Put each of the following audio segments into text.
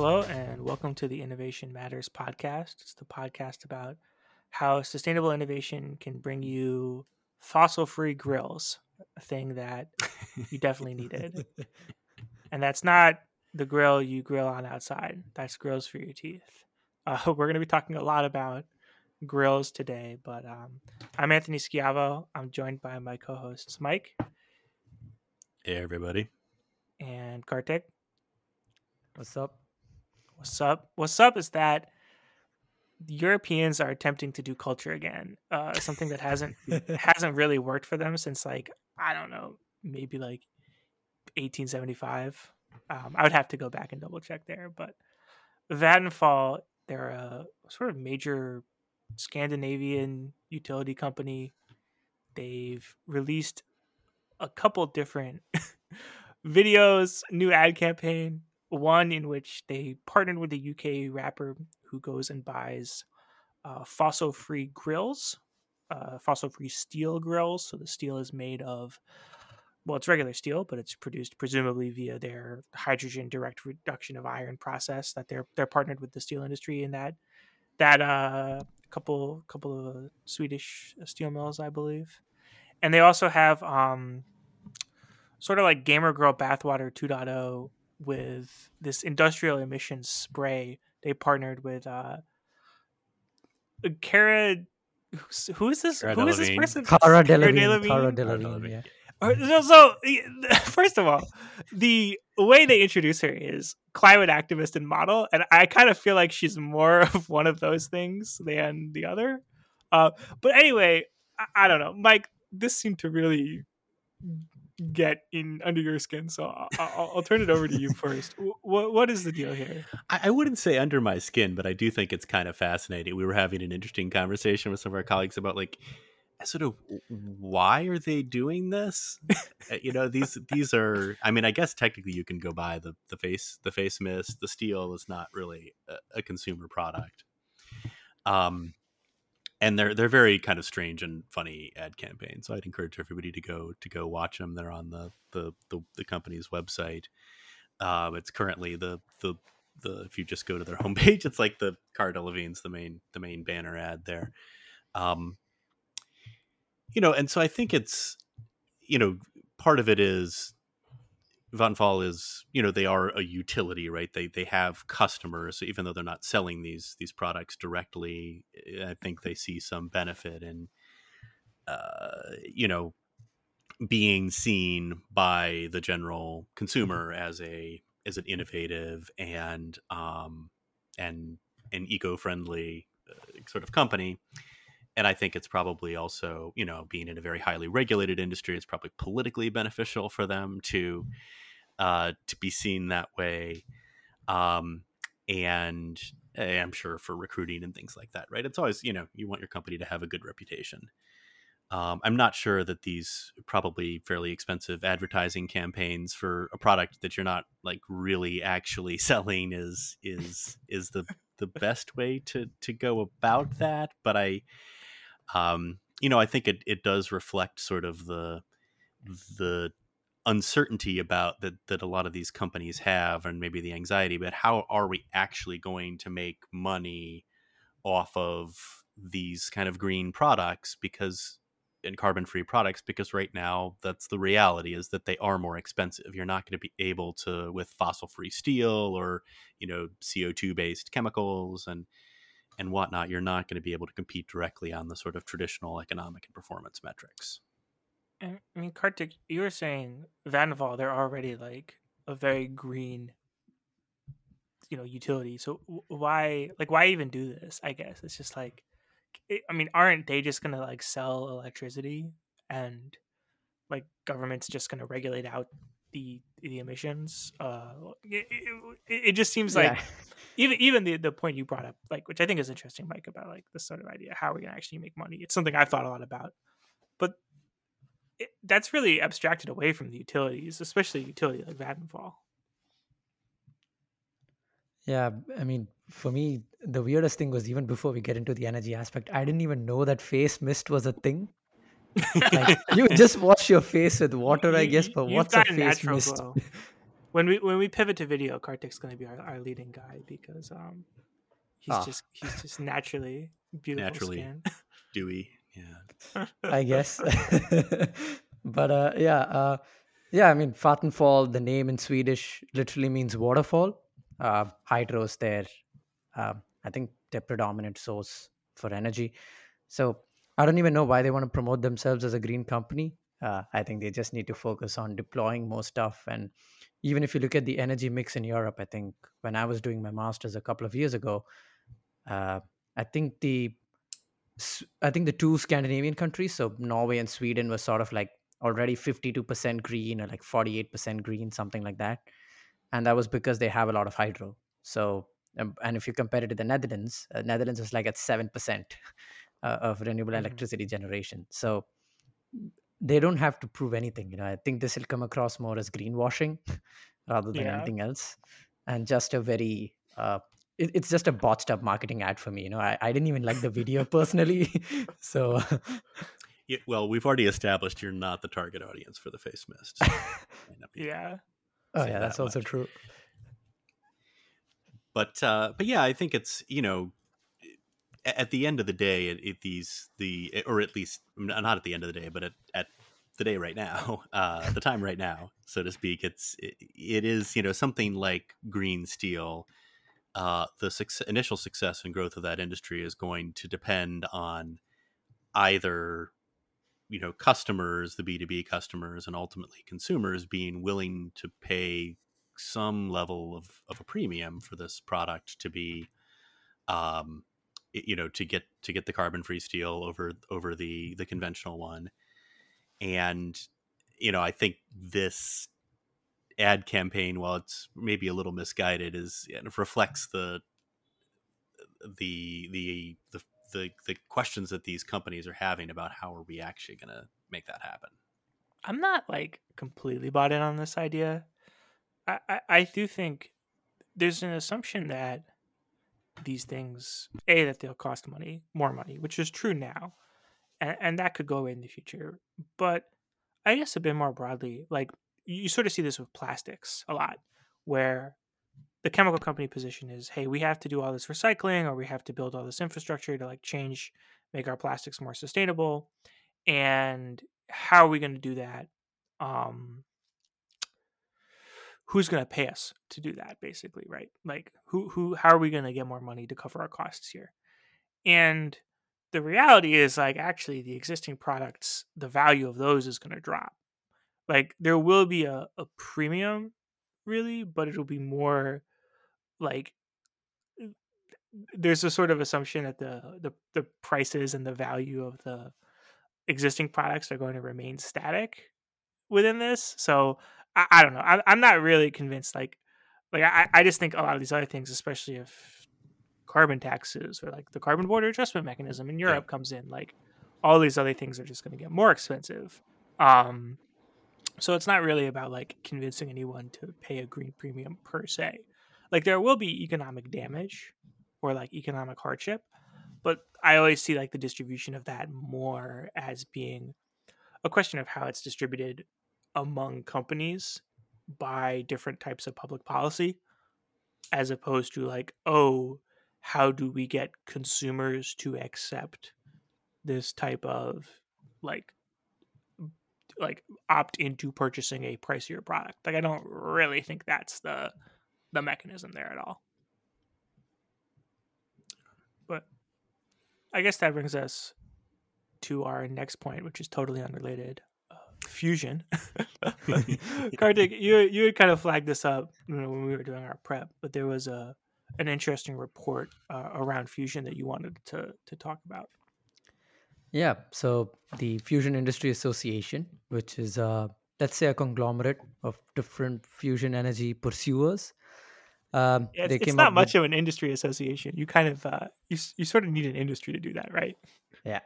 Hello, and welcome to the Innovation Matters podcast. It's the podcast about how sustainable innovation can bring you fossil free grills, a thing that you definitely needed. and that's not the grill you grill on outside, that's grills for your teeth. Uh, we're going to be talking a lot about grills today, but um, I'm Anthony Schiavo. I'm joined by my co hosts, Mike. Hey, everybody. And Karthik. What's up? What's up? What's up is that Europeans are attempting to do culture again. Uh, something that hasn't hasn't really worked for them since like I don't know, maybe like 1875. Um, I would have to go back and double check there, but Vattenfall, they're a sort of major Scandinavian utility company. They've released a couple different videos, new ad campaign, one in which they partnered with a UK rapper who goes and buys uh, fossil free grills, uh, fossil free steel grills. So the steel is made of, well, it's regular steel, but it's produced presumably via their hydrogen direct reduction of iron process that they're they're partnered with the steel industry in that that uh couple couple of Swedish steel mills, I believe, and they also have um sort of like Gamer Girl Bathwater 2.0 with this industrial emissions spray. They partnered with uh Cara who is this? Cara who is this person? Cara Cara Delevingne. Delevingne? Cara Cara Delevingne. Delevingne, Yeah. So, so, first of all, the way they introduce her is climate activist and model, and I kind of feel like she's more of one of those things than the other. Uh, but anyway, I, I don't know, Mike. This seemed to really get in under your skin, so I'll, I'll, I'll turn it over to you first. What what is the deal here? I, I wouldn't say under my skin, but I do think it's kind of fascinating. We were having an interesting conversation with some of our colleagues about like sort of why are they doing this? Uh, you know, these these are. I mean, I guess technically you can go buy the the face the face mist. The steel is not really a, a consumer product. Um, and they're they're very kind of strange and funny ad campaigns. So I'd encourage everybody to go to go watch them. They're on the the the, the company's website. Um, it's currently the the the if you just go to their homepage, it's like the Cara Delevingne's the main the main banner ad there. Um, you know, and so I think it's you know part of it is Vattenfall is you know they are a utility, right? They they have customers, even though they're not selling these these products directly. I think they see some benefit in uh, you know being seen by the general consumer as a as an innovative and um and an eco-friendly uh, sort of company and i think it's probably also you know being in a very highly regulated industry it's probably politically beneficial for them to uh to be seen that way um and eh, i'm sure for recruiting and things like that right it's always you know you want your company to have a good reputation um, I'm not sure that these probably fairly expensive advertising campaigns for a product that you're not like really actually selling is is is the the best way to to go about that. But I, um, you know, I think it it does reflect sort of the the uncertainty about that that a lot of these companies have, and maybe the anxiety. But how are we actually going to make money off of these kind of green products? Because and carbon free products because right now that's the reality is that they are more expensive you're not going to be able to with fossil free steel or you know co2 based chemicals and and whatnot you're not going to be able to compete directly on the sort of traditional economic and performance metrics I mean, Karthik, you were saying Vattenfall, they're already like a very green, you know, utility. So why, like, why even do this? I guess it's just like, I mean, aren't they just gonna like sell electricity and like government's just gonna regulate out the the emissions? Uh, it, it, it just seems like Yeah. even even the the point you brought up, like, which I think is interesting, Mike, about like this sort of idea, how are we gonna actually make money? It's something I've thought a lot about, but it, that's really abstracted away from the utilities, especially utility like Vattenfall. Yeah, I mean, for me, the weirdest thing was even before we get into the energy aspect, I didn't even know that face mist was a thing. Like, you just wash your face with water, I guess, but you've what's a got face natural mist? glow. when we when we pivot to video, Karthik's going to be our, our leading guy because um, he's Ah. just he's just naturally beautiful Naturally. skin. Dewey. Yeah. I guess. but uh, yeah, uh, yeah. I mean, Vattenfall. The name in Swedish literally means waterfall. Uh, hydro's their, uh, I think, their predominant source for energy. So I don't even know why they want to promote themselves as a green company. Uh, I think they just need to focus on deploying more stuff. And even if you look at the energy mix in Europe, I think when I was doing my masters a couple of years ago, uh, I think the I think the two Scandinavian countries, so Norway and Sweden, were sort of like already 52% green or like 48% green, something like that. And that was because they have a lot of hydro. So, um, and if you compare it to the Netherlands, uh, Netherlands is like at 7% uh, of renewable Mhm. electricity generation. So they don't have to prove anything. You know, I think this will come across more as greenwashing rather than Yeah. anything else. And just a very, uh, it, it's just a botched up marketing ad for me. You know, I, I didn't even like the video personally. so Yeah, well, we've already established you're not the target audience for the face mist. Be- yeah, Oh yeah, that's that also much. true. but uh, but yeah, I think it's you know at the end of the day, it, it these the or at least not at the end of the day, but at, at the day right now, uh, the time right now, so to speak, it's it, it is you know something like green steel. Uh, the initial success and growth of that industry is going to depend on either you know customers the b2b customers and ultimately consumers being willing to pay some level of, of a premium for this product to be um you know to get to get the carbon free steel over over the the conventional one and you know i think this ad campaign while it's maybe a little misguided is it reflects the the the the the, the questions that these companies are having about how are we actually going to make that happen I'm not like completely bought in on this idea. I, I, I do think there's an assumption that these things, a that they'll cost money, more money, which is true now, and, and that could go away in the future. But I guess a bit more broadly, like you, sort of see this with plastics a lot, where the chemical company position is, hey, we have to do all this recycling, or we have to build all this infrastructure to like change, make our plastics more sustainable, and how are we going to do that? Um, who's going to pay us to do that basically right? Like who who how are we going to get more money to cover our costs here? And the reality is like actually the existing products the value of those is going to drop. Like there will be a, a premium really but it'll be more like uh, there's a sort of assumption that the the, the prices and the value of the existing products are going to remain static within this. So I, I don't know. I, I'm not really convinced. Like, like I, I just think a lot of these other things, especially if carbon taxes or like the carbon border adjustment mechanism in Europe comes in, like all these other things are just going to get more expensive. Um, so it's not really about like convincing anyone to pay a green premium per se. Like there will be economic damage or like economic hardship, but I always see like the distribution of that more as being a question of how it's distributed among companies by different types of public policy as opposed to like oh how do we get consumers to accept this type of like like opt into purchasing a pricier product? Like i don't really think that's the the mechanism there at all. But i guess that brings us to our next point which is totally unrelated fusion Karthik you you had kind of flagged this up you know, when we were doing our prep but there was a an interesting report uh, around fusion that you wanted to to talk about Yeah. So the Fusion Industry Association, which is uh, let's say a conglomerate of different fusion energy pursuers. Um, Yeah, it's, it's not much with, of an industry association. You kind of uh, you you sort of need an industry to do that, right? yeah.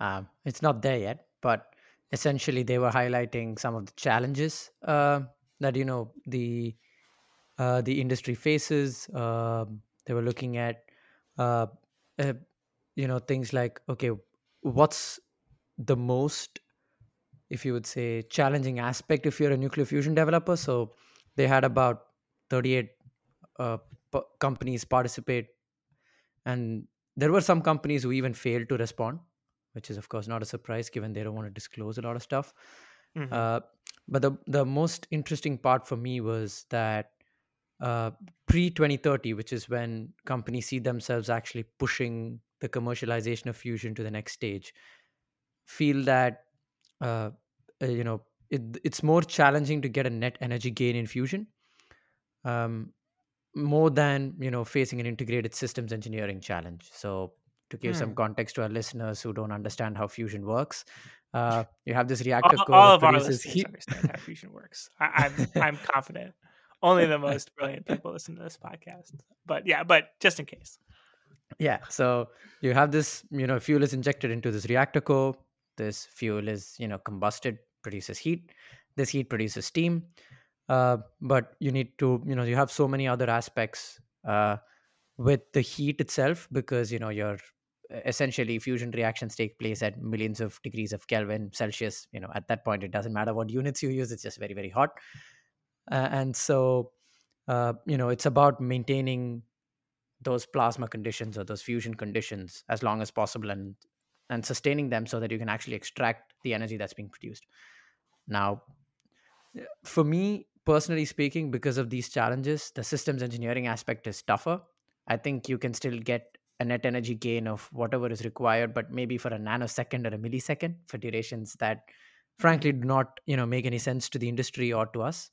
Um, it's not there yet, but essentially they were highlighting some of the challenges uh, that you know the uh, the industry faces. Um they were looking at uh, uh, you know things like okay, what's the most if you would say challenging aspect if you're a nuclear fusion developer so they had about 38 uh, p- companies participate and there were some companies who even failed to respond which is of course not a surprise given they don't want to disclose a lot of stuff Mhm. uh, but the the most interesting part for me was that uh, pre 2030 which is when companies see themselves actually pushing the commercialization of fusion to the next stage feel that uh, uh, you know it, it's more challenging to get a net energy gain in fusion um, more than you know facing an integrated systems engineering challenge so to give some Hmm. context to our listeners who don't understand how fusion works uh, you have this all, reactor core all that of our produces heat understand how fusion works. I, I'm I'm confident. Only the most brilliant people listen to this podcast. But yeah, but just in case. yeah so you have this you know fuel is injected into this reactor core this fuel is you know combusted produces heat this heat produces steam uh, but you need to you know you have so many other aspects uh, with the heat itself because you know your essentially fusion reactions take place at millions of degrees of kelvin celsius you know at that point it doesn't matter what units you use it's just very very hot. Uh, and so uh, you know it's about maintaining those plasma conditions or those fusion conditions as long as possible and and sustaining them so that you can actually extract the energy that's being produced. Now for me personally speaking because of these challenges the systems engineering aspect is tougher i think you can still get a net energy gain of whatever is required but maybe for a nanosecond or a millisecond for durations that frankly do not you know make any sense to the industry or to us.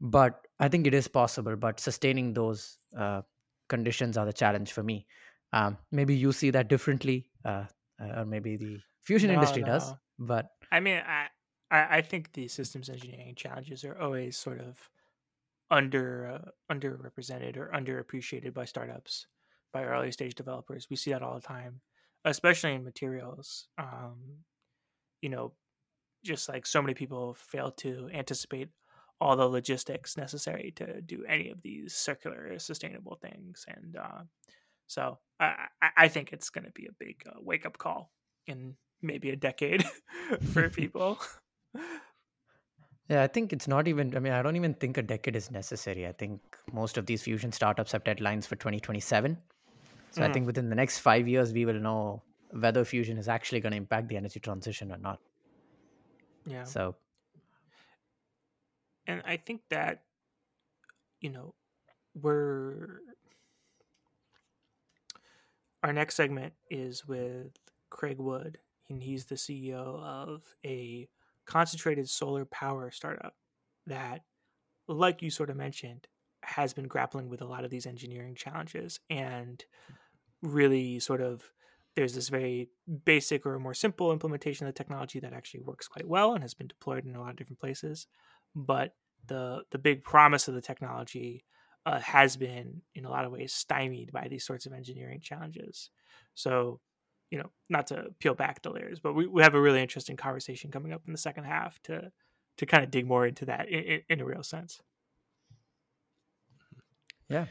But i think it is possible but sustaining those uh, conditions are the challenge for me. Um, maybe you see that differently uh, or maybe the fusion No, industry does but I mean, I I think the systems engineering challenges are always sort of under uh, underrepresented or underappreciated by startups, by early stage developers. We see that all the time, especially in materials. Um, you know, just like so many people fail to anticipate all the logistics necessary to do any of these circular, sustainable things, and uh, so I, I- think it's going to be a big uh, wake up call in maybe a decade for people. Yeah, I think it's not even, I mean, I don't even think a decade is necessary. I think most of these fusion startups have deadlines for 2027. So I Mhm. think within the next five years, we will know whether fusion is actually going to impact the energy transition or not. Yeah. So, and I think that you know we're our next segment is with Craig Wood, and he's the CEO of a concentrated solar power startup that, like you sort of mentioned, has been grappling with a lot of these engineering challenges and really sort of there's this very basic or more simple implementation of the technology that actually works quite well and has been deployed in a lot of different places but the the big promise of the technology uh, has been in a lot of ways stymied by these sorts of engineering challenges. So you know not to peel back the layers but we, we have a really interesting conversation coming up in the second half to to kind of dig more into that in, in, in a real sense yeah.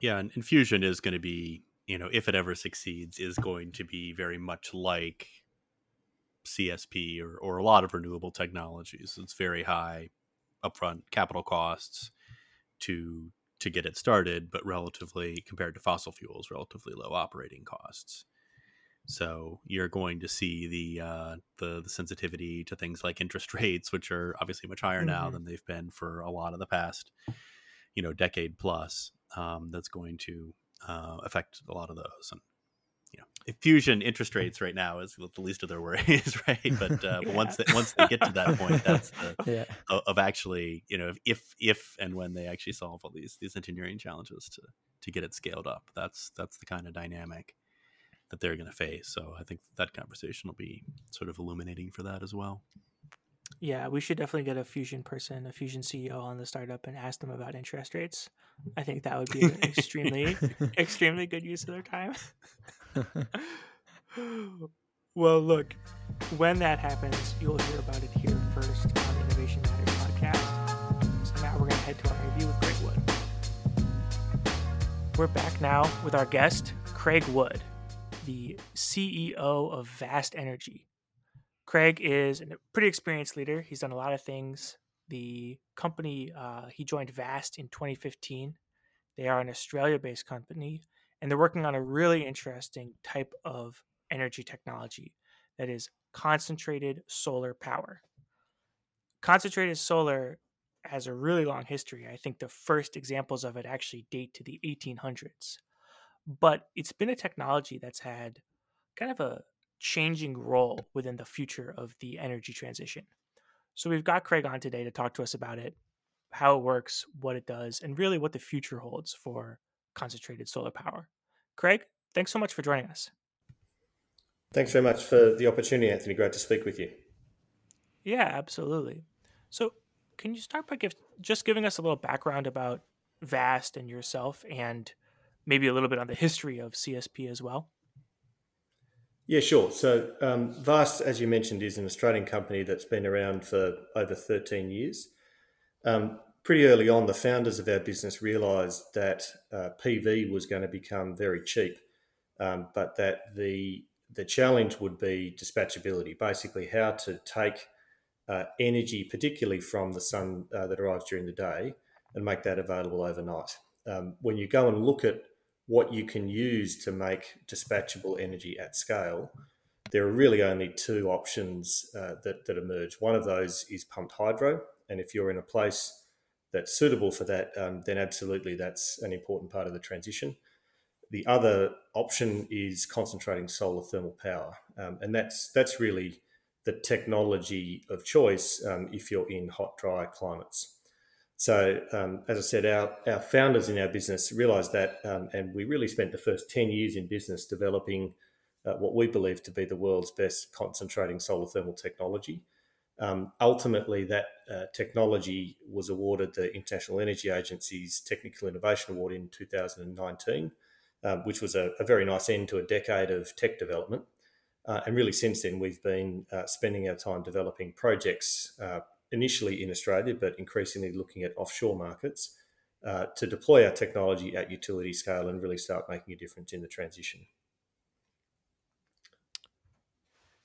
Yeah, and, infusion is going to be, you know, if it ever succeeds, is going to be very much like CSP or, or a lot of renewable technologies. It's very high upfront capital costs to to get it started, but relatively compared to fossil fuels, relatively low operating costs. So you're going to see the uh, the the sensitivity to things like interest rates, which are obviously much higher now Mhm. than they've been for a lot of the past, you know, decade plus. Um, that's going to uh, affect a lot of those. And you know, fusion interest rates right now is the least of their worries, right? But, uh, but once they, once they get to that point, that's the yeah. of, of actually, you know, if if and when they actually solve all these these engineering challenges to to get it scaled up, that's that's the kind of dynamic that they're going to face. So I think that conversation will be sort of illuminating for that as well. Yeah, we should definitely get a fusion person, a fusion CEO on the startup and ask them about interest rates. I think that would be an extremely, extremely good use of their time. well, look, when that happens, you'll hear about it here first on the Innovation Matters podcast. So now we're going to head to our interview with Craig Wood. We're back now with our guest, Craig Wood, the CEO of Vast Energy. Craig is a pretty experienced leader. He's done a lot of things The company uh, he joined Vast in 2015. They are an Australia-based company, and they're working on a really interesting type of energy technology that is concentrated solar power. Concentrated solar has a really long history. I think the first examples of it actually date to the 1800s. But it's been a technology that's had kind of a changing role within the future of the energy transition. So we've got Craig on today to talk to us about it, how it works, what it does, and really what the future holds for concentrated solar power. Craig, thanks so much for joining us. Thanks very much for the opportunity, Anthony. Great to speak with you. Yeah, absolutely. So, can you start by give, just giving us a little background about Vast and yourself, and maybe a little bit on the history of CSP as well? Yeah, sure. So, um, Vast, as you mentioned, is an Australian company that's been around for over 13 years. Um, pretty early on, the founders of our business realised that uh, PV was going to become very cheap, um, but that the the challenge would be dispatchability, basically how to take uh, energy, particularly from the sun uh, that arrives during the day, and make that available overnight. Um, when you go and look at what you can use to make dispatchable energy at scale, there are really only two options uh, that, that emerge. One of those is pumped hydro, and if you're in a place that's suitable for that, um, then absolutely that's an important part of the transition. The other option is concentrating solar thermal power, um, and that's that's really the technology of choice um, if you're in hot, dry climates. So, um, as I said, our, our founders in our business realised that, um, and we really spent the first 10 years in business developing uh, what we believe to be the world's best concentrating solar thermal technology. Um, ultimately, that uh, technology was awarded the International Energy Agency's Technical Innovation Award in 2019 um, which was a, a, very nice end to a decade of tech development. Uh, and really, since then, we've been uh, spending our time developing projects, uh, initially in Australia, but increasingly looking at offshore markets uh, to deploy our technology at utility scale and really start making a difference in the transition.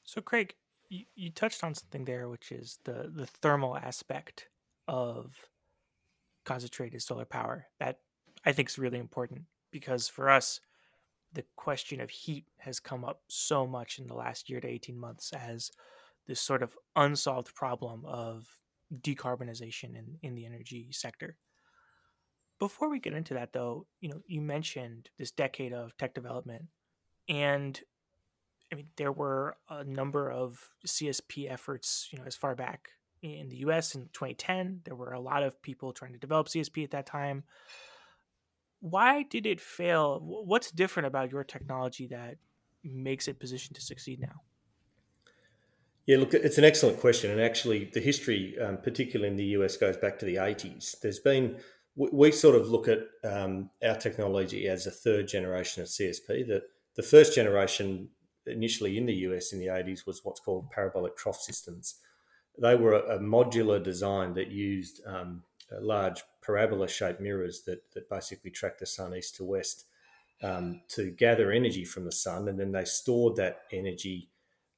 So, Craig, you, you touched on something there, which is the, the thermal aspect of concentrated solar power. That I think is really important because for us, the question of heat has come up so much in the last year to 18 months as this sort of unsolved problem of decarbonization in, in the energy sector. Before we get into that though, you know, you mentioned this decade of tech development and I mean there were a number of CSP efforts, you know, as far back in the US in 2010, there were a lot of people trying to develop CSP at that time why did it fail? What's different about your technology that makes it positioned to succeed now? Yeah, look, it's an excellent question, and actually, the history, um, particularly in the US, goes back to the '80s. There's been we sort of look at um, our technology as a third generation of CSP. That the first generation, initially in the US in the '80s, was what's called parabolic trough systems. They were a, a modular design that used um, large parabola shaped mirrors that, that basically track the sun east to west um, to gather energy from the sun. And then they stored that energy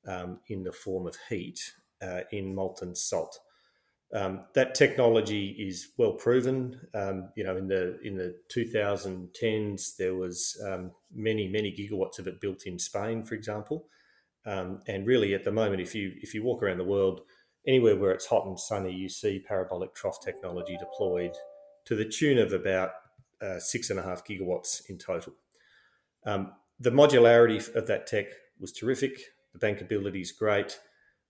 um, in the form of heat uh, in molten salt. Um, that technology is well proven. Um, you know, in the in the 2010s, there was um, many many gigawatts of it built in Spain, for example. Um, and really, at the moment, if you if you walk around the world, anywhere where it's hot and sunny, you see parabolic trough technology deployed to the tune of about uh, six and a half gigawatts in total. Um, the modularity of that tech was terrific. The bankability is great.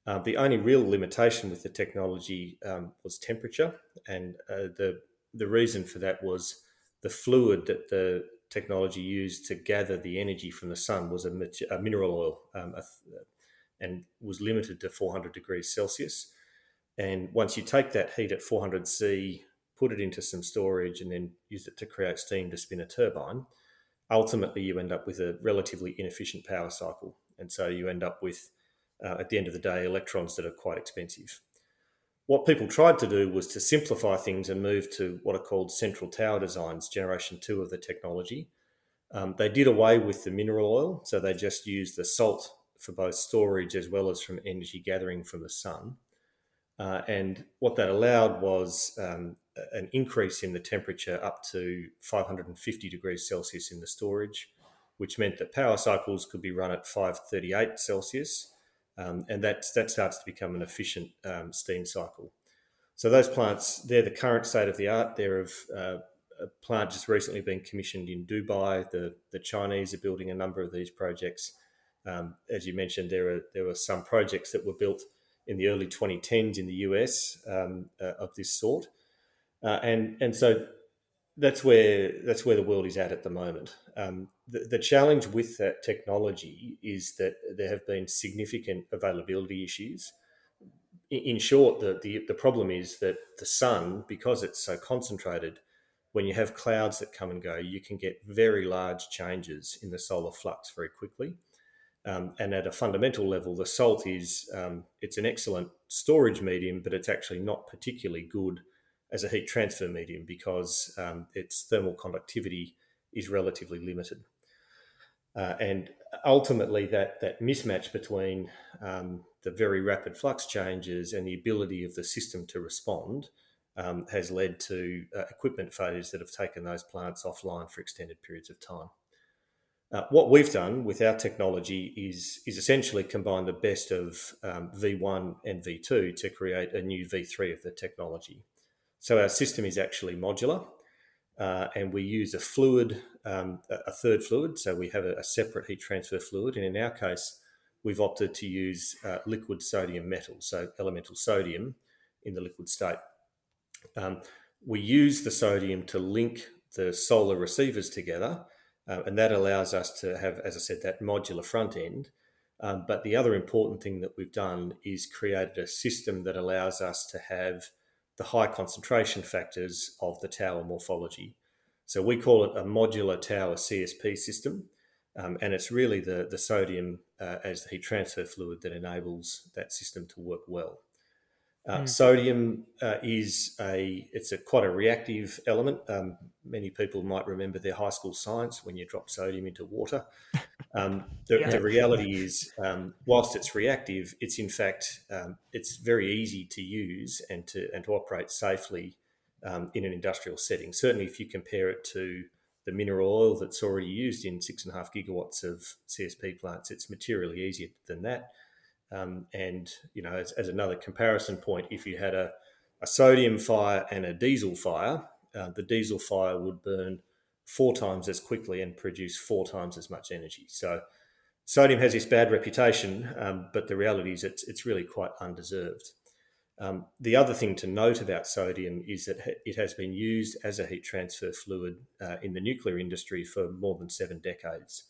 Uh, the only real limitation with the technology um, was temperature, and uh, the the reason for that was the fluid that the technology used to gather the energy from the sun was a, a mineral oil, um, a, and was limited to 400 degrees Celsius. And once you take that heat at 400 C, put it into some storage, and then use it to create steam to spin a turbine, ultimately you end up with a relatively inefficient power cycle. And so you end up with, uh, at the end of the day, electrons that are quite expensive. What people tried to do was to simplify things and move to what are called central tower designs, generation two of the technology. Um, they did away with the mineral oil, so they just used the salt for both storage as well as from energy gathering from the sun. Uh, and what that allowed was um, an increase in the temperature up to 550 degrees Celsius in the storage, which meant that power cycles could be run at 538 Celsius, um, and that that starts to become an efficient um, steam cycle. So those plants, they're the current state of the art. They're of uh, a plant just recently been commissioned in Dubai. The the Chinese are building a number of these projects. Um, as you mentioned, there are there were some projects that were built in the early 2010s in the US um, uh, of this sort, uh, and and so that's where that's where the world is at at the moment. Um, the, the, challenge with that technology is that there have been significant availability issues. In, in short, the, the, the problem is that the sun, because it's so concentrated, when you have clouds that come and go, you can get very large changes in the solar flux very quickly. Um, and at a fundamental level, the salt is um, it's an excellent storage medium, but it's actually not particularly good as a heat transfer medium because um, its thermal conductivity is relatively limited. Uh, and ultimately, that, that mismatch between um, the very rapid flux changes and the ability of the system to respond um, has led to uh, equipment failures that have taken those plants offline for extended periods of time. Uh, what we've done with our technology is is essentially combine the best of um, V1 and V2 to create a new V3 of the technology. So our system is actually modular, uh, and we use a fluid, um, a third fluid. So we have a, a, separate heat transfer fluid, and in our case, we've opted to use uh, liquid sodium metal, so elemental sodium in the liquid state. Um, we use the sodium to link the solar receivers together, uh, and that allows us to have, as I said, that modular front end. Um, but the other important thing that we've done is created a system that allows us to have the high concentration factors of the tower morphology. So we call it a modular tower CSP system, um, and it's really the, the sodium uh, as the heat transfer fluid that enables that system to work well. Uh, mm. Sodium uh, is a it's a quite a reactive element. Um, many people might remember their high school science when you drop sodium into water. Um, the, yeah. the, reality is, um, whilst it's reactive, it's in fact um, it's very easy to use and to and to operate safely um, in an industrial setting. Certainly, if you compare it to the mineral oil that's already used in six and a half gigawatts of CSP plants, it's materially easier than that. Um, and you know, as, as, another comparison point, if you had a, a sodium fire and a diesel fire, uh, the diesel fire would burn four times as quickly and produce four times as much energy. So, sodium has this bad reputation, um, but the reality is it's it's really quite undeserved. Um, the other thing to note about sodium is that it has been used as a heat transfer fluid uh, in the nuclear industry for more than seven decades.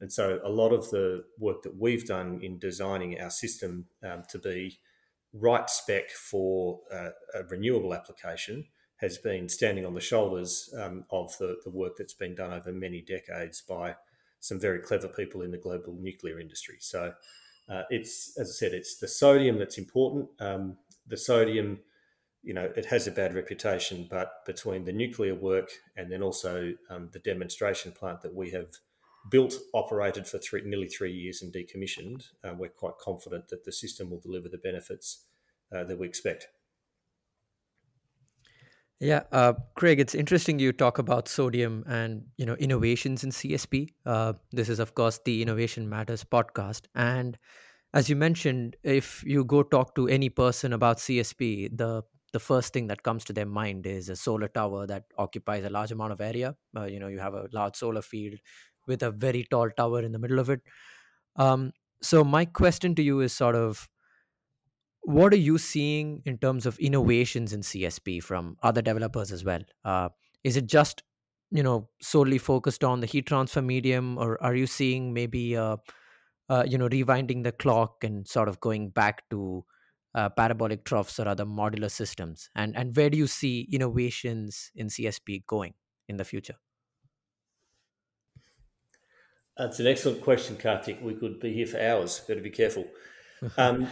And so a lot of the work that we've done in designing our system um, to be right spec for uh, a renewable application has been standing on the shoulders um, of the, the work that's been done over many decades by some very clever people in the global nuclear industry. So uh, it's, as I said, it's the sodium that's important. Um, the sodium, you know, it has a bad reputation, but between the nuclear work and then also um, the demonstration plant that we have built, operated for three, nearly three years, and decommissioned, uh, we're quite confident that the system will deliver the benefits uh, that we expect. Yeah, uh, Craig, it's interesting you talk about sodium and you know innovations in CSP. Uh, this is, of course, the Innovation Matters podcast, and as you mentioned, if you go talk to any person about CSP, the the first thing that comes to their mind is a solar tower that occupies a large amount of area. Uh, you know, you have a large solar field with a very tall tower in the middle of it. Um, so my question to you is sort of what are you seeing in terms of innovations in CSP from other developers as well? Uh, is it just you know solely focused on the heat transfer medium, or are you seeing maybe uh, uh, you know rewinding the clock and sort of going back to uh, parabolic troughs or other modular systems? And and where do you see innovations in CSP going in the future? That's an excellent question, Karthik. We could be here for hours. Better be careful. Um,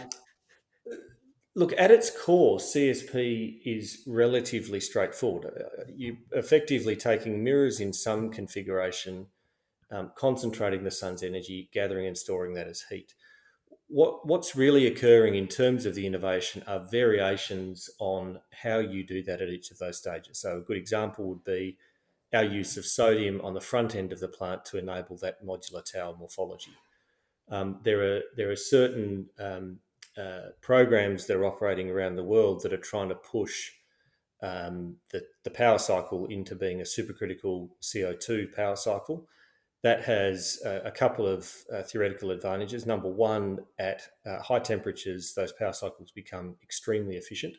look, at its core, CSP is relatively straightforward. Uh, you effectively taking mirrors in some configuration, um, concentrating the sun's energy, gathering and storing that as heat. what what's really occurring in terms of the innovation are variations on how you do that at each of those stages. So a good example would be our use of sodium on the front end of the plant to enable that modular tower morphology. Um, there are there are certain um, uh, programs that are operating around the world that are trying to push um, the, the power cycle into being a supercritical CO2 power cycle that has uh, a couple of uh, theoretical advantages. Number one, at uh, high temperatures, those power cycles become extremely efficient.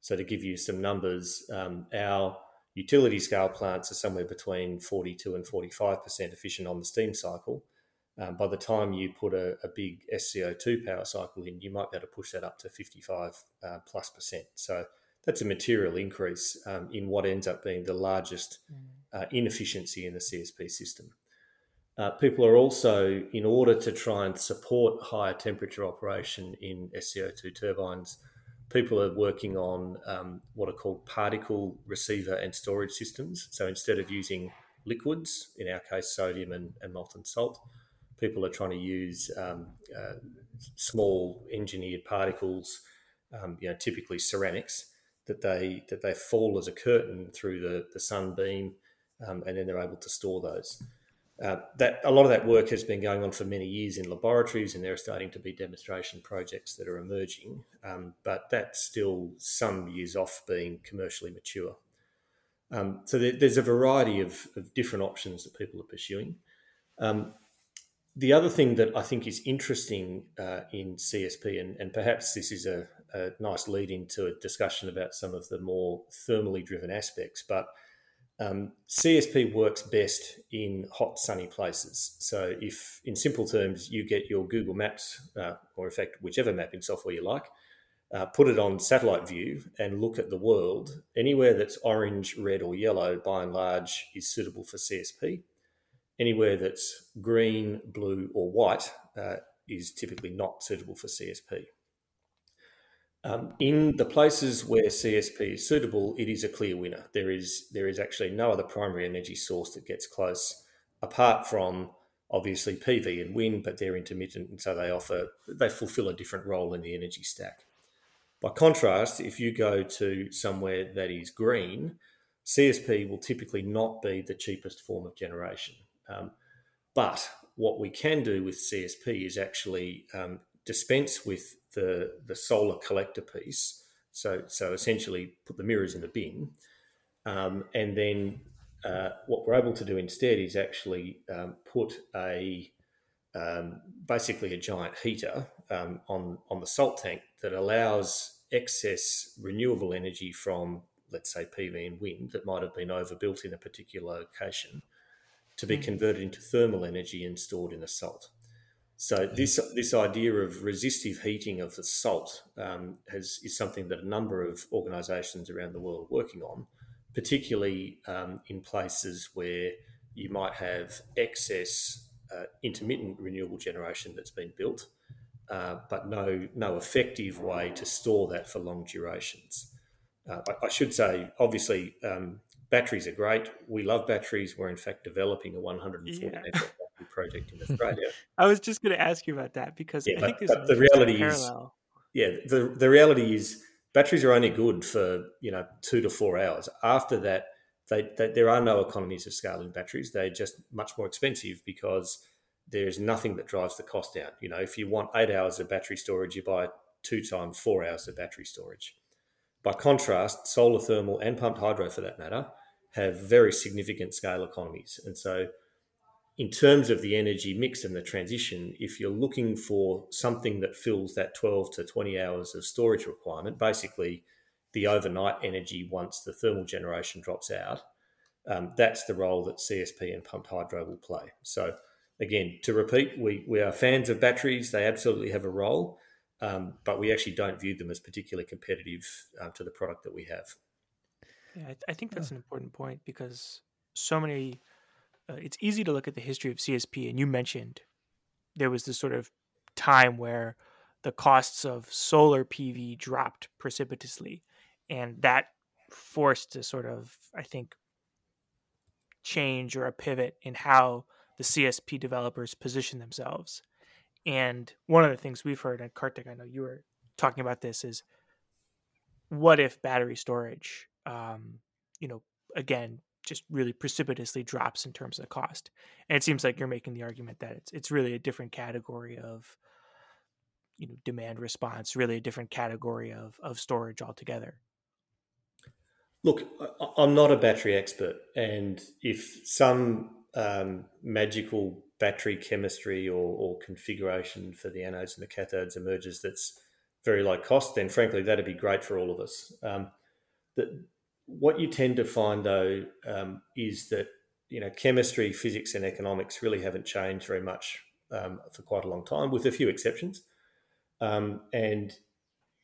So, to give you some numbers, um, our utility scale plants are somewhere between 42 and 45% efficient on the steam cycle. Um, by the time you put a, a, big SCO2 power cycle in, you might be able to push that up to 55 uh, plus percent. So, that's a material increase um, in what ends up being the largest mm. uh, inefficiency in the CSP system. Uh, people are also, in order to try and support higher temperature operation in SCO2 turbines, people are working on um, what are called particle receiver and storage systems. So instead of using liquids, in our case, sodium and, and molten salt, people are trying to use um, uh, small engineered particles, um, you know, typically ceramics, that they that they fall as a curtain through the, the sunbeam, um, and then they're able to store those. Uh, that a lot of that work has been going on for many years in laboratories, and there are starting to be demonstration projects that are emerging. Um, but that's still some years off being commercially mature. Um, so there, there's a variety of, of, different options that people are pursuing. Um, the other thing that I think is interesting uh, in CSP, and, and, perhaps this is a, a nice lead into a discussion about some of the more thermally driven aspects, but um, CSP works best in hot, sunny places. So, if in simple terms you get your Google Maps, uh, or in fact, whichever mapping software you like, uh, put it on satellite view and look at the world, anywhere that's orange, red, or yellow, by and large, is suitable for CSP. Anywhere that's green, blue, or white uh, is typically not suitable for CSP. Um, in the places where CSP is suitable, it is a clear winner. There is there is actually no other primary energy source that gets close, apart from obviously PV and wind, but they're intermittent, and so they offer they fulfil a different role in the energy stack. By contrast, if you go to somewhere that is green, CSP will typically not be the cheapest form of generation. Um, but what we can do with CSP is actually um, dispense with the the solar collector piece. So so essentially put the mirrors in the bin, um, and then uh, what we're able to do instead is actually um, put a um, basically a giant heater um, on on the salt tank that allows excess renewable energy from let's say PV and wind that might have been overbuilt in a particular location to be hmm. converted into thermal energy and stored in the salt. So this this idea of resistive heating of the salt um, has is something that a number of organisations around the world are working on, particularly um, in places where you might have excess uh, intermittent renewable generation that's been built, uh, but no no effective way to store that for long durations. Uh, I, I, should say, obviously, um, batteries are great. We love batteries. We're in fact developing a 140 yeah project in Australia. I was just going to ask you about that because yeah, I but, think there's the reality is, yeah, the the reality is batteries are only good for you know two to four hours. After that, they, they, there are no economies of scale in batteries. They're just much more expensive because there's nothing that drives the cost down. You know, if you want eight hours of battery storage, you buy two times four hours of battery storage. By contrast, solar thermal and pumped hydro, for that matter, have very significant scale economies, and so in terms of the energy mix and the transition, if you're looking for something that fills that 12 to 20 hours of storage requirement, basically the overnight energy once the thermal generation drops out, um, that's the role that CSP and pumped hydro will play. So, again, to repeat, we, we are fans of batteries, they absolutely have a role, um, but we actually don't view them as particularly competitive uh, to the product that we have. Yeah, I, I think that's an important point because so many uh, it's easy to look at the history of CSP, and you mentioned there was this sort of time where the costs of solar PV dropped precipitously, and that forced a sort of, I think, change or a pivot in how the CSP developers position themselves. And one of the things we've heard, and Karthik, I know you were talking about this, is what if battery storage, um, you know, again, just really precipitously drops in terms of cost? And it seems like you're making the argument that it's it's really a different category of you know demand response, really a different category of of storage altogether. Look, I'm not a battery expert, and if some um, magical battery chemistry or, or, configuration for the anodes and the cathodes emerges that's very low cost, then frankly that'd be great for all of us. Um, the, what you tend to find though um, is that you know chemistry, physics, and economics really haven't changed very much um, for quite a long time, with a few exceptions. Um, and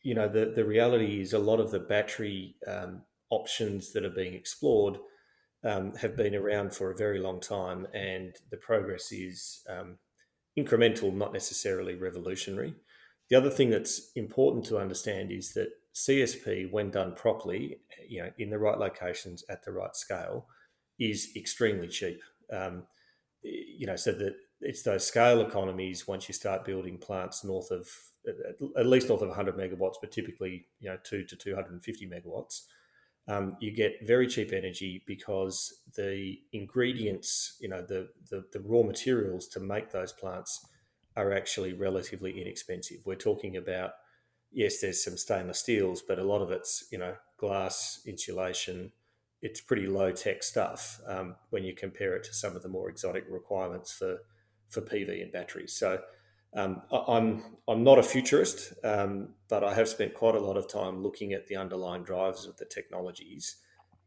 you know the the reality is a lot of the battery um, options that are being explored um, have been around for a very long time, and the progress is um, incremental, not necessarily revolutionary. The other thing that's important to understand is that CSP, when done properly, you know, in the right locations at the right scale, is extremely cheap. Um, you know, so that it's those scale economies once you start building plants north of at least north of 100 megawatts, but typically you know two to 250 megawatts um, you get very cheap energy because the ingredients, you know, the, the, the raw materials to make those plants are actually relatively inexpensive. We're talking about, yes, there's some stainless steels, but a lot of it's, you know, glass, insulation. It's pretty low tech stuff um, when you compare it to some of the more exotic requirements for, for PV and batteries. So, um, I'm I'm not a futurist, um, but I have spent quite a lot of time looking at the underlying drivers of the technologies,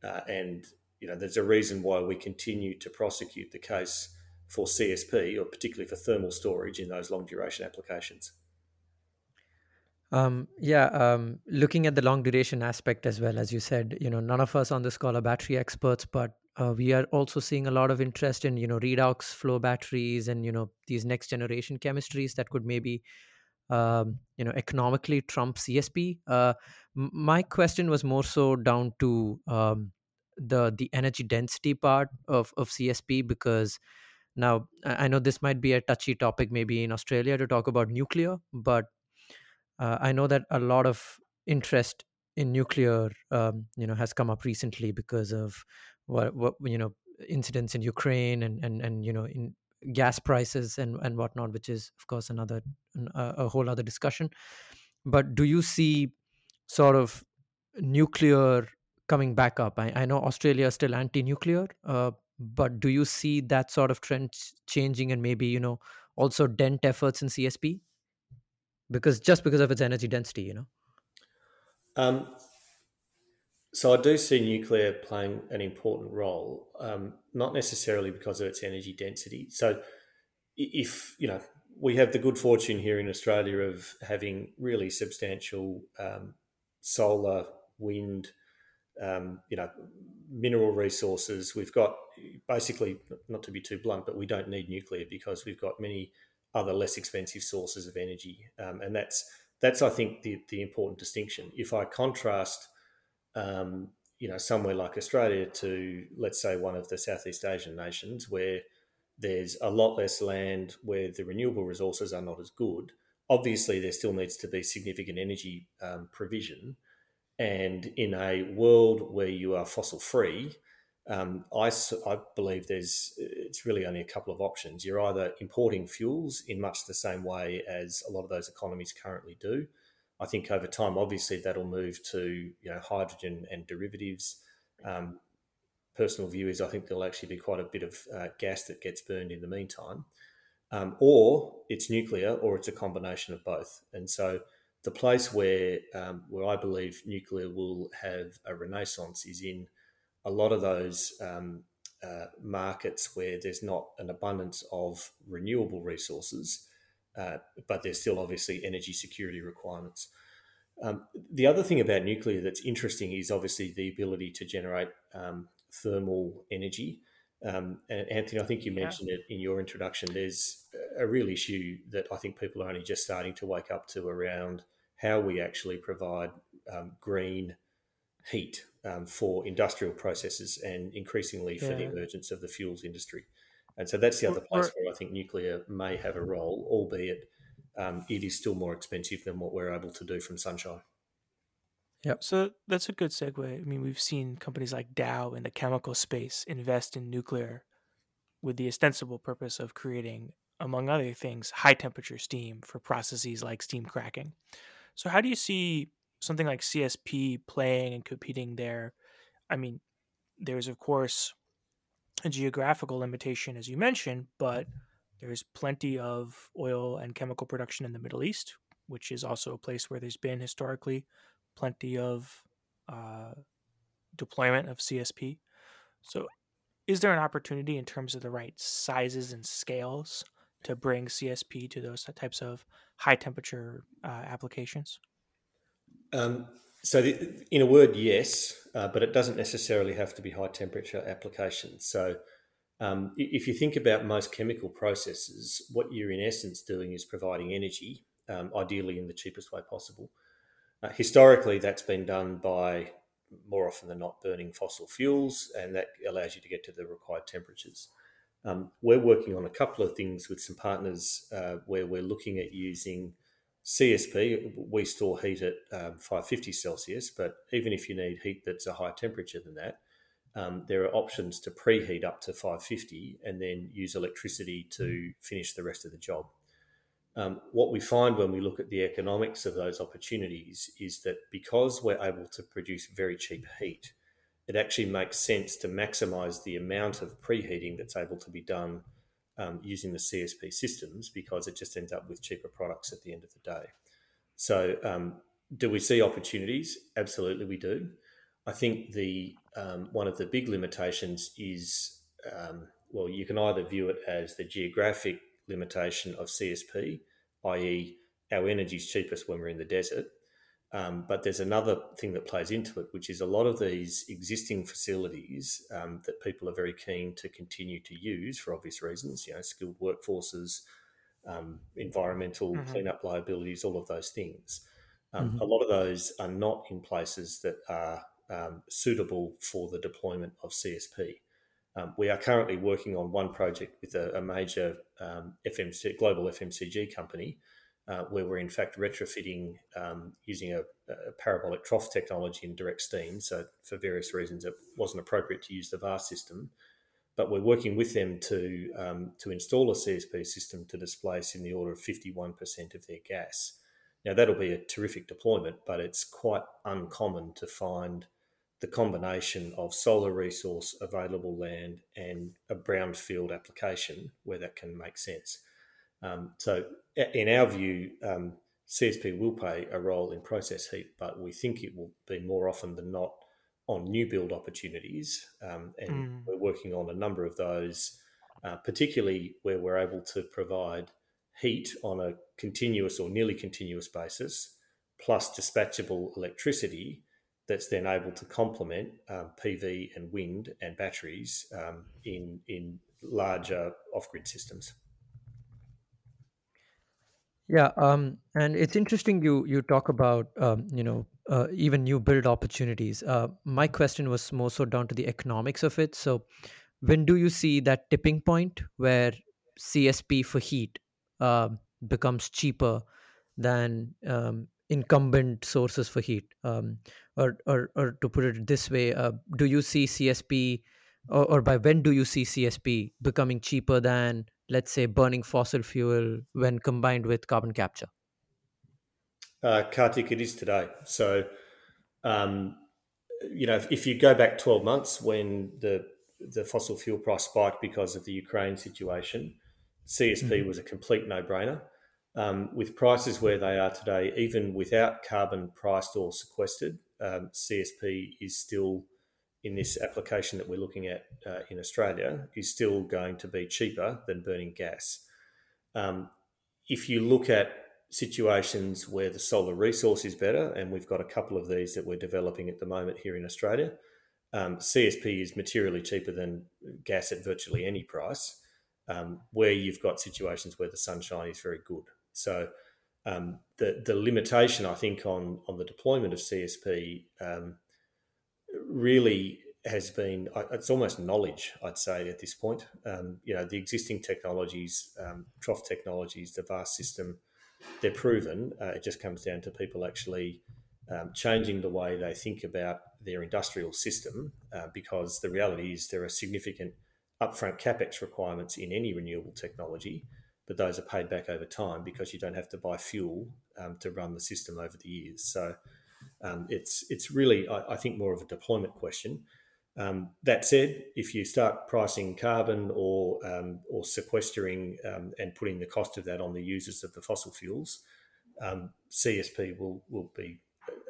uh, and you know there's a reason why we continue to prosecute the case for CSP, or particularly for thermal storage in those long duration applications. Um, yeah, um, looking at the long duration aspect as well, as you said, you know, none of us on this call are battery experts, but uh, we are also seeing a lot of interest in, you know, redox flow batteries and, you know, these next generation chemistries that could maybe, um, you know, economically trump CSP. Uh, m- my question was more so down to um, the the energy density part of of CSP because now I know this might be a touchy topic maybe in Australia to talk about nuclear, but uh, I know that a lot of interest in nuclear, um, you know, has come up recently because of what, what you know incidents in Ukraine and and and you know in gas prices and and whatnot, which is of course another a whole other discussion. But do you see sort of nuclear coming back up? I, I know Australia is still anti-nuclear, uh, but do you see that sort of trend changing and maybe you know also dent efforts in CSP? Because just because of its energy density, you know. Um, so I do see nuclear playing an important role, um, not necessarily because of its energy density. So if you know we have the good fortune here in Australia of having really substantial um, solar, wind, um, you know, mineral resources. We've got basically, not to be too blunt, but we don't need nuclear because we've got many other less expensive sources of energy, um, and that's that's I think the the important distinction. If I contrast, um, you know, somewhere like Australia to let's say one of the Southeast Asian nations where there's a lot less land, where the renewable resources are not as good. Obviously, there still needs to be significant energy um, provision, and in a world where you are fossil free, um, I, I believe there's it's really only a couple of options. You're either importing fuels in much the same way as a lot of those economies currently do. I think over time, obviously, that'll move to you know hydrogen and derivatives. Um, personal view is I think there'll actually be quite a bit of uh, gas that gets burned in the meantime, um, or it's nuclear, or it's a combination of both. And so, the place where um, where I believe nuclear will have a renaissance is in a lot of those um, uh, markets where there's not an abundance of renewable resources, uh, but there's still obviously energy security requirements. Um, the other thing about nuclear that's interesting is obviously the ability to generate um, thermal energy. Um, and Anthony, I think you mentioned yeah. it in your introduction. There's a real issue that I think people are only just starting to wake up to around how we actually provide um, green heat um, for industrial processes and increasingly for yeah. the emergence of the fuels industry. And so that's the other place where I think nuclear may have a role, albeit um, it is still more expensive than what we're able to do from sunshine. Yeah. So that's a good segue. I mean, we've seen companies like Dow in the chemical space invest in nuclear with the ostensible purpose of creating, among other things, high temperature steam for processes like steam cracking. So, how do you see something like CSP playing and competing there? I mean, there's, of course, a geographical limitation, as you mentioned, but there's plenty of oil and chemical production in the Middle East, which is also a place where there's been historically plenty of uh, deployment of CSP. So, is there an opportunity in terms of the right sizes and scales to bring CSP to those types of high temperature uh, applications? Um, so, the, in a word, yes, uh, but it doesn't necessarily have to be high temperature applications. So, um, if you think about most chemical processes, what you're in essence doing is providing energy, um, ideally in the cheapest way possible. Uh, historically, that's been done by more often than not burning fossil fuels, and that allows you to get to the required temperatures. Um, we're working on a couple of things with some partners uh, where we're looking at using CSP. We store heat at um, 550 Celsius, but even if you need heat that's a higher temperature than that, um, there are options to preheat up to 550 and then use electricity to finish the rest of the job. Um, what we find when we look at the economics of those opportunities is that because we're able to produce very cheap heat, it actually makes sense to maximize the amount of preheating that's able to be done um, using the CSP systems because it just ends up with cheaper products at the end of the day. So, um, do we see opportunities? Absolutely, we do. I think the um, one of the big limitations is um, well, you can either view it as the geographic limitation of CSP, i.e., our energy is cheapest when we're in the desert. Um, but there's another thing that plays into it, which is a lot of these existing facilities um, that people are very keen to continue to use for obvious reasons, you know, skilled workforces, um, environmental mm-hmm. cleanup liabilities, all of those things. Um, mm-hmm. A lot of those are not in places that are um, suitable for the deployment of CSP. Um, we are currently working on one project with a, a major um, FMC, global FMCG company, uh, where we're in fact retrofitting um, using a, a, parabolic trough technology in direct steam. So, for various reasons, it wasn't appropriate to use the Vast system. But we're working with them to um, to install a CSP system to displace in the order of 51% of their gas. Now, that'll be a terrific deployment, but it's quite uncommon to find the combination of solar resource, available land, and a brownfield application where that can make sense. Um, so, in our view, um, CSP will play a role in process heat, but we think it will be more often than not on new build opportunities. Um, and mm. we're working on a number of those, uh, particularly where we're able to provide heat on a continuous or nearly continuous basis, plus dispatchable electricity that's then able to complement um, PV and wind and batteries um, in in larger off grid systems. Yeah, um, and it's interesting you you talk about um, you know uh, even new build opportunities. Uh, my question was more so down to the economics of it. So, when do you see that tipping point where CSP for heat uh, becomes cheaper than um, incumbent sources for heat? Um, or, or, or to put it this way, uh, do you see CSP, or, or by when do you see CSP becoming cheaper than, let's say, burning fossil fuel when combined with carbon capture? Uh, Karthik, it is today. So, um, you know, if, if, you go back 12 months when the the fossil fuel price spiked because of the Ukraine situation, CSP mm-hmm. was a complete no brainer. Um, with prices where they are today, even without carbon priced or sequestered, um, CSP is still in this application that we're looking at uh, in Australia is still going to be cheaper than burning gas. Um, if you look at situations where the solar resource is better, and we've got a couple of these that we're developing at the moment here in Australia, um, CSP is materially cheaper than gas at virtually any price. Um, where you've got situations where the sunshine is very good. So um, the the limitation I think on on the deployment of CSP um, really has been it's almost knowledge I'd say at this point. Um, you know the existing technologies, um, trough technologies, the vast system they're proven. Uh, it just comes down to people actually um, changing the way they think about their industrial system, uh, because the reality is there are significant upfront capex requirements in any renewable technology, but those are paid back over time because you don't have to buy fuel um, to run the system over the years. So um, it's it's really I, I, think more of a deployment question. Um, that said, if you start pricing carbon or um, or sequestering um, and putting the cost of that on the users of the fossil fuels, um, CSP will will be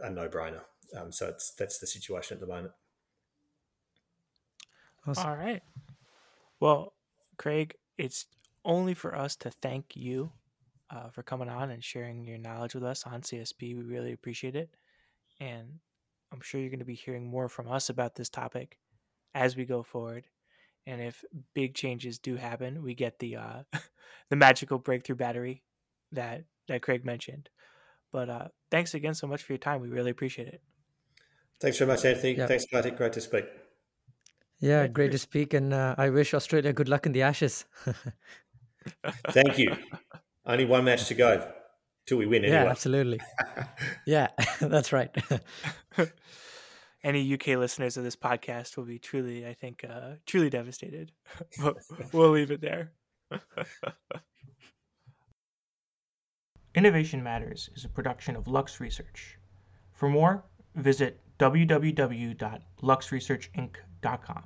a no brainer. so it's that's the situation at the moment. Awesome. All right. Well, Craig, it's only for us to thank you uh, for coming on and sharing your knowledge with us on CSP. We really appreciate it. And I'm sure you're going to be hearing more from us about this topic as we go forward. And if big changes do happen, we get the uh, the magical breakthrough battery that that Craig mentioned. But uh, thanks again so much for your time. We really appreciate it. Thanks very much, Anthony. Yeah. Thanks, Karthik. Great to speak. Yeah, great to speak, and uh, I wish Australia good luck in the Ashes. Thank you. Only one match to go till we win. Anyway. Yeah, absolutely. yeah, that's right. Any UK listeners of this podcast will be truly, I think, uh, truly devastated. but we'll leave it there. Innovation Matters is a production of Lux Research. For more, visit www.luxresearchinc.com.